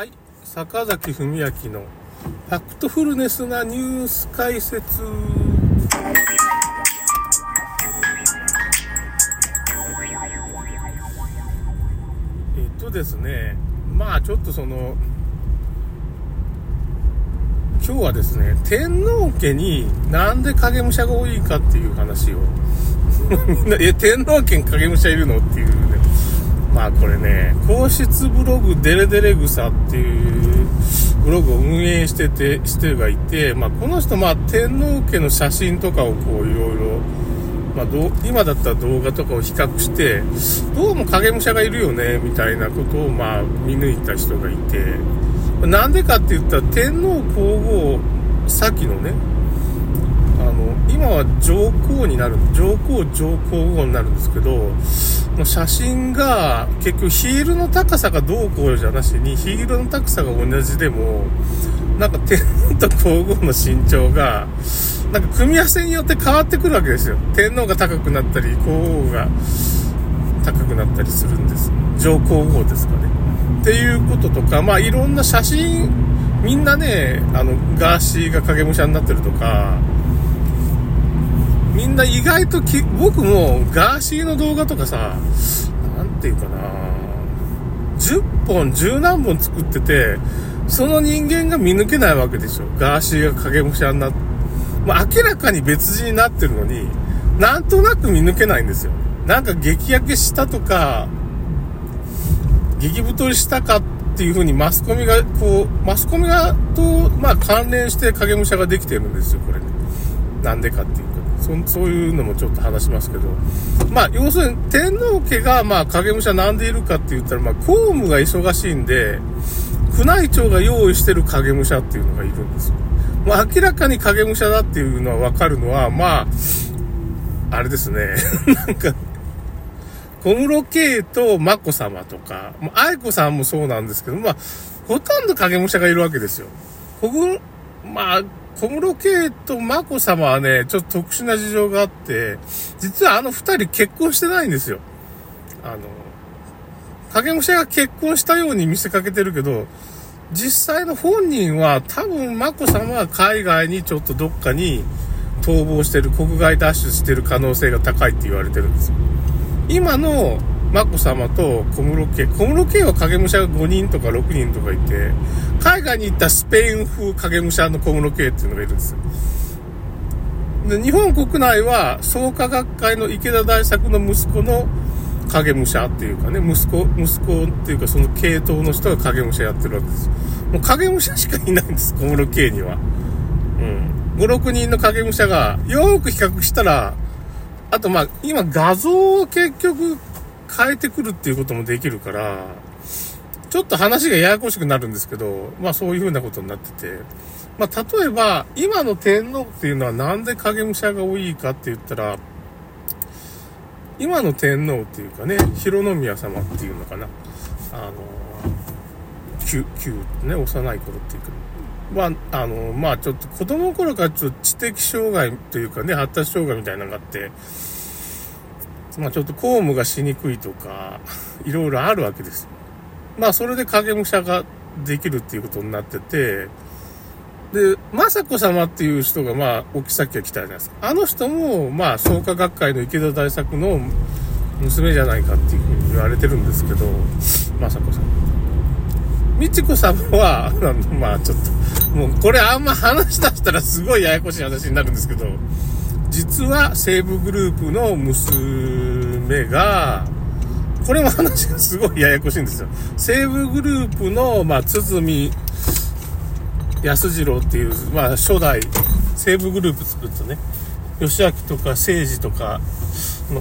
はい、坂崎文明のファクトフルネスなニュース解説。えっとですね、まあちょっとその、今日はですね、天皇家になんで影武者が多いかっていう話を、みんな、え、天皇家に影武者いるのっていうね、まあこれね、皇室ブログデレデレ草っていうブログを運営してて、してがいて、まあこの人まあ天皇家の写真とかをこういろいろ、まあど今だったら動画とかを比較して、どうも影武者がいるよね、みたいなことをまあ見抜いた人がいて、なんでかって言ったら天皇皇后先のね、今は上皇になる、上皇上皇后になるんですけど、写真が結局ヒールの高さがどうこうじゃなしに、ヒールの高さが同じでも、なんか天皇と皇后の身長が、なんか組み合わせによって変わってくるわけですよ。天皇が高くなったり、皇后が高くなったりするんです。上皇后ですかね。っていうこととか、まあいろんな写真、みんなね、あの、ガーシーが影武者になってるとか、みんな意外とき、僕もガーシーの動画とかさ、なんていうかな、10本、10何本作ってて、その人間が見抜けないわけでしょ。ガーシーが影武者になって、まあ、明らかに別人になってるのに、なんとなく見抜けないんですよ。なんか激焼けしたとか、激太りしたかっていう風にマスコミが、こう、マスコミがと、まあ関連して影武者ができてるんですよ、これね。なんでかっていう。そういうのもちょっと話しますけど。まあ、要するに天皇家が、まあ、影武者なんでいるかって言ったら、まあ、公務が忙しいんで、宮内庁が用意してる影武者っていうのがいるんですよ。まあ、明らかに影武者だっていうのはわかるのは、まあ、あれですね。なんか、小室圭と眞子さまとかま、愛子さんもそうなんですけど、まあ、ほとんど影武者がいるわけですよ。まあ、小室圭と眞子さまはね、ちょっと特殊な事情があって、実はあの二人結婚してないんですよ。あの、影武者が結婚したように見せかけてるけど、実際の本人は多分眞子さまは海外にちょっとどっかに逃亡してる、国外脱出してる可能性が高いって言われてるんですよ。今の眞子さまと小室圭。小室圭は影武者が5人とか6人とかいて、海外に行ったスペイン風影武者の小室圭っていうのがいるんですよ。で、日本国内は創価学会の池田大作の息子の影武者っていうかね、息子、息子っていうかその系統の人が影武者やってるわけです。もう影武者しかいないんです、小室圭には。うん。5、6人の影武者が、よーく比較したら、あとまあ、今画像を結局変えてくるっていうこともできるから、ちょっと話がややこしくなるんですけど、まあそういうふうなことになってて、まあ例えば、今の天皇っていうのはなんで影武者が多いかって言ったら、今の天皇っていうかね、広宮様っていうのかな、あの、旧、旧ね、幼い頃っていうか、まあ、あの、まあちょっと子供の頃からちょっと知的障害というかね、発達障害みたいなのがあって、まあちょっと公務がしにくいとか、いろいろあるわけです。まあそれで影武者ができるっていうことになってて、で、雅子様っていう人がまあ、おきさきが来たじゃないですか。あの人も、まあ、創価学会の池田大作の娘じゃないかっていうふうに言われてるんですけど、雅子さん。美智子さんは、まあちょっと、もうこれあんま話し出したらすごいややこしい話になるんですけど、実は西武グループの娘が、これも話がすごいややこしいんですよ。西武グループの、まあ、堤安次郎っていう、まあ、初代西武グループ作ったね、吉明とか誠治とか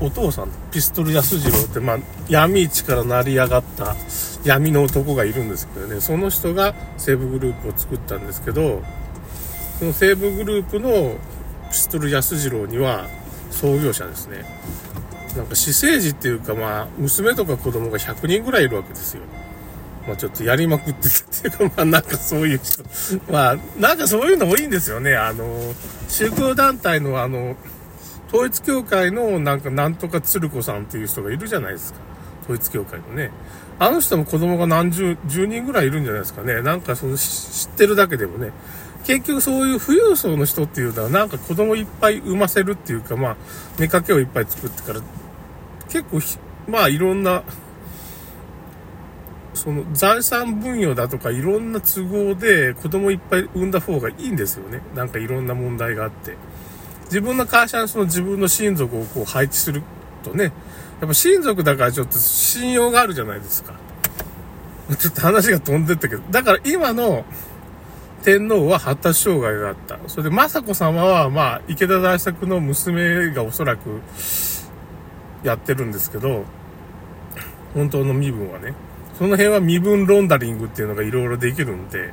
お父さん、ピストル安次郎って、まあ、闇市から成り上がった闇の男がいるんですけどね、その人が西武グループを作ったんですけど、その西武グループのピストル安次郎には創業者ですね。なんか、私生児っていうか、まあ、娘とか子供が100人ぐらいいるわけですよ。まあ、ちょっとやりまくってたっていうか、まあ、なんかそういう人、まあ、なんかそういうの多いんですよね。あの、宗教団体のあの、統一教会のなんかなんとか鶴子さんっていう人がいるじゃないですか。統一教会のね。あの人も子供が何十、10人ぐらいいるんじゃないですかね。なんかその知ってるだけでもね。結局そういう富裕層の人っていうのはなんか子供いっぱい産ませるっていうか、まあ、寝かけをいっぱい作ってから、結構まあいろんな、その財産分与だとかいろんな都合で子供いっぱい産んだ方がいいんですよね。なんかいろんな問題があって。自分の会社にその自分の親族をこう配置するとね、やっぱ親族だからちょっと信用があるじゃないですか。ちょっと話が飛んでったけど、だから今の天皇は発達障害があった。それで雅子様は、まあ、池田大作の娘がおそらくやってるんですけど、本当の身分はね。その辺は身分ロンダリングっていうのがいろいろできるんで、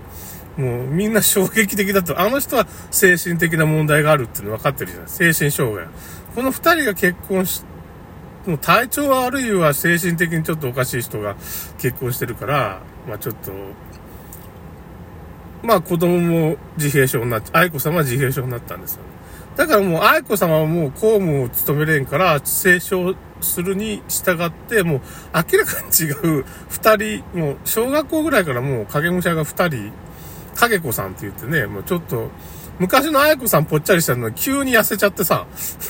もうみんな衝撃的だと、あの人は精神的な問題があるっていうの分かってるじゃない精神障害。この二人が結婚し、もう体調は悪いは精神的にちょっとおかしい人が結婚してるから、まあちょっと、まあ子供も自閉症になっち、愛子様は自閉症になったんですよね。だからもう愛子様はもう公務を務めれんから、清少するに従って、もう明らかに違う。二人、もう小学校ぐらいからもう影武者が二人、影子さんって言ってね、もうちょっと、昔のあやこさんぽっちゃりしたの急に痩せちゃってさ、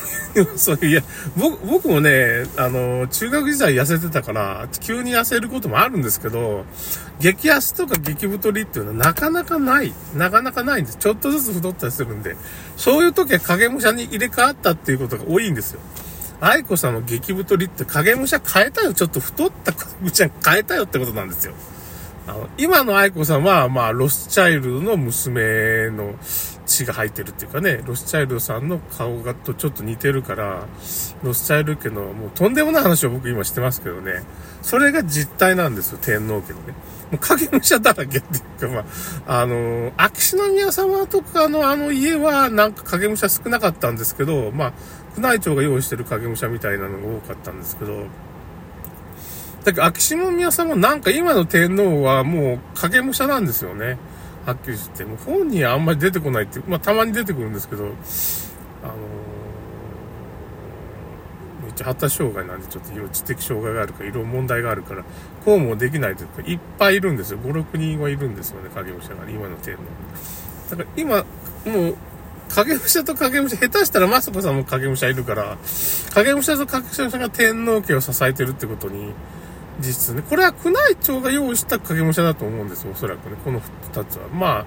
そういや、僕、僕もね、あの、中学時代痩せてたから、急に痩せることもあるんですけど、激痩せとか激太りっていうのはなかなかない。なかなかないんです。ちょっとずつ太ったりするんで、そういう時は影武者に入れ替わったっていうことが多いんですよ。愛子さんの激太りって影武者変えたよ。ちょっと太った影武者変えたよってことなんですよ。あの、今の愛子さんは、まあ、ロスチャイルドの娘の血が入ってるっていうかね、ロスチャイルドさんの顔がとちょっと似てるから、ロスチャイルド家のもうとんでもない話を僕今してますけどね、それが実態なんですよ、天皇家のね。もう影武者だらけっていうか、まあ、あの、秋篠宮様とかのあの家はなんか影武者少なかったんですけど、まあ、宮内庁が用意してる影武者みたいなのが多かったんですけど、だけど、秋篠宮さんもなんか今の天皇はもう影武者なんですよね。はっきり言って。もう本人はあんまり出てこないって、まあたまに出てくるんですけど、あの発達障害なんでちょっと幼知的障害があるから、いろいろ問題があるから、こうもできないというか、いっぱいいるんですよ。5、6人はいるんですよね、影武者が、今の天皇。だから今、もう、影武者と影武者、下手したら雅子さんも影武者いるから、影武者と影武者が天皇家を支えてるってことに、実質ね。これは宮内庁が用意した影武者だと思うんですよ、おそらくね。この二つは。まあ、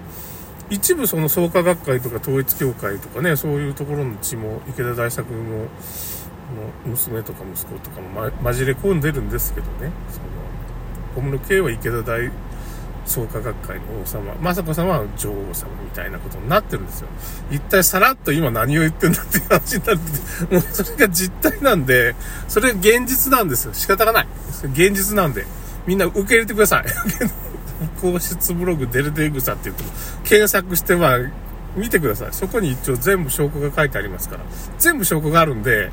一部その創価学会とか統一協会とかね、そういうところの血も、池田大作の娘とか息子とかも、ま、混じれ込んでるんですけどね。その、小室圭は池田大創価学会の王様、雅子様は女王様みたいなことになってるんですよ。一体さらっと今何を言ってんだっていう話になってもうそれが実態なんで、それが現実なんですよ。仕方がない。現実なんで、みんな受け入れてください。皇室ブログデルデグサって言っても、検索してまあ、見てください。そこに一応全部証拠が書いてありますから。全部証拠があるんで、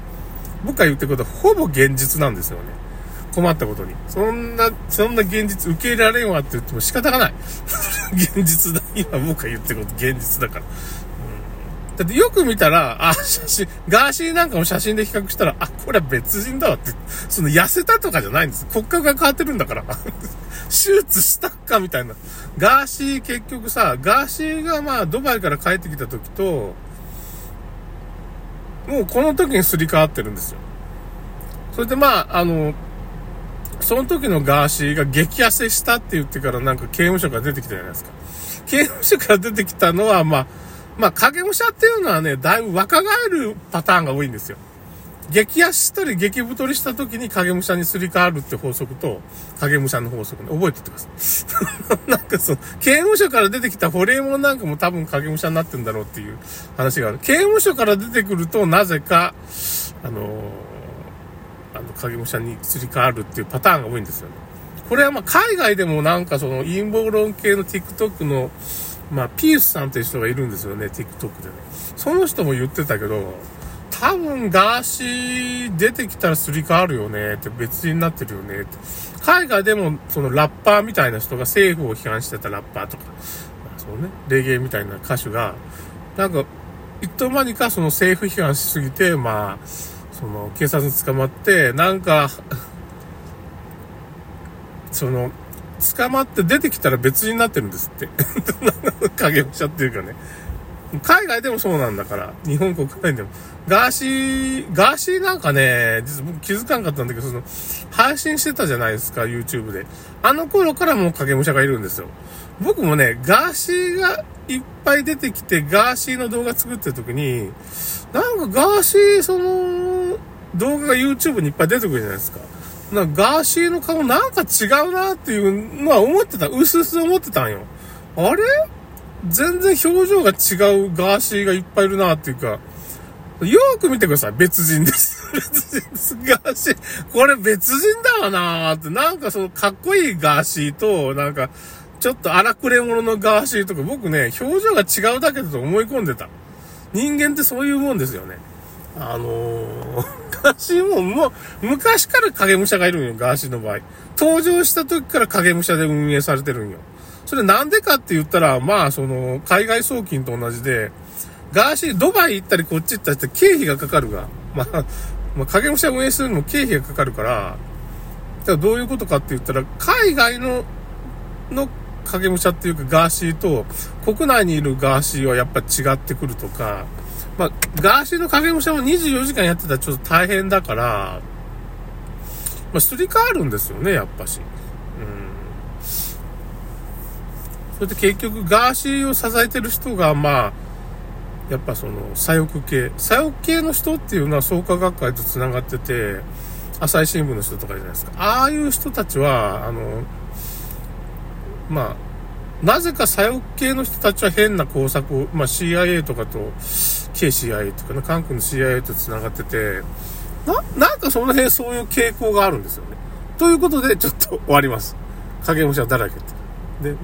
僕が言ってることはほぼ現実なんですよね。困ったことに。そんな、そんな現実受け入れられんわって言っても仕方がない。現実だ。今僕が言ってること現実だから。うん、だってよく見たら、あ、写真、ガーシーなんかも写真で比較したら、あ、これは別人だわって、その痩せたとかじゃないんです。骨格が変わってるんだから。手術したかみたいな。ガーシー結局さ、ガーシーがまあドバイから帰ってきた時と、もうこの時にすり替わってるんですよ。それでまあ、あの、その時のガーシーが激痩せしたって言ってからなんか刑務所から出てきたじゃないですか。刑務所から出てきたのは、まあ、まあ、影武者っていうのはね、だいぶ若返るパターンが多いんですよ。激痩したり激太りした時に影武者にすり替わるって法則と、影武者の法則ね、覚えてってください。なんかそう、刑務所から出てきたホリエモンなんかも多分影武者になってんだろうっていう話がある。刑務所から出てくると、なぜか、あのーあの、影武者にすり替わるっていうパターンが多いんですよね。これはまあ海外でもなんかその陰謀論系の TikTok の、まあピースさんという人がいるんですよね、TikTok でね。その人も言ってたけど、多分ガーシー出てきたらすり替わるよねって別になってるよねって。海外でもそのラッパーみたいな人が政府を批判してたラッパーとか、まあ、そのね、レゲエみたいな歌手が、なんか、いつの間にかその政府批判しすぎて、まあ、その、警察に捕まって、なんか、その、捕まって出てきたら別になってるんですって。影武者っていうかね。海外でもそうなんだから、日本国内でも。ガーシー、ガーシーなんかね、実は僕気づかんかったんだけど、その、配信してたじゃないですか、YouTube で。あの頃からもう影武者がいるんですよ。僕もね、ガーシーがいっぱい出てきて、ガーシーの動画作ってる時に、なんかガーシー、その、動画が YouTube にいっぱい出てくるじゃないですか。なんかガーシーの顔なんか違うなっていうのは思ってた。うすうす思ってたんよ。あれ？全然表情が違うガーシーがいっぱいいるなっていうか、よーく見てください。別人です。別人です。ガーシー。これ別人だわなーって。なんかそのかっこいいガーシーと、なんか、ちょっと荒くれ者のガーシーとか僕ね、表情が違うだけだと思い込んでた。人間ってそういうもんですよね。あのー、ガーシーももう、昔から影武者がいるんよ、ガーシーの場合。登場した時から影武者で運営されてるんよ。それなんでかって言ったら、まあ、その、海外送金と同じで、ガーシー、ドバイ行ったりこっち行ったりって経費がかかるが、まあ、まあ、影武者運営するのも経費がかかるから、だからどういうことかって言ったら、海外の、の影武者っていうかガーシーと、国内にいるガーシーはやっぱ違ってくるとか、まあ、ガーシーの影武者も24時間やってたらちょっと大変だから、まあ、すり替わるんですよね、やっぱし。うん。それで結局、ガーシーを支えてる人が、まあ、やっぱその、左翼系。左翼系の人っていうのは創価学会と繋がってて、朝日新聞の人とかじゃないですか。ああいう人たちは、あの、まあ、なぜか左翼系の人たちは変な工作を、まあ CIA とかと、KCIA とかね、韓国の CIA と繋がってて、な、なんかその辺そういう傾向があるんですよね。ということで、ちょっと終わります。影武者だらけって。で、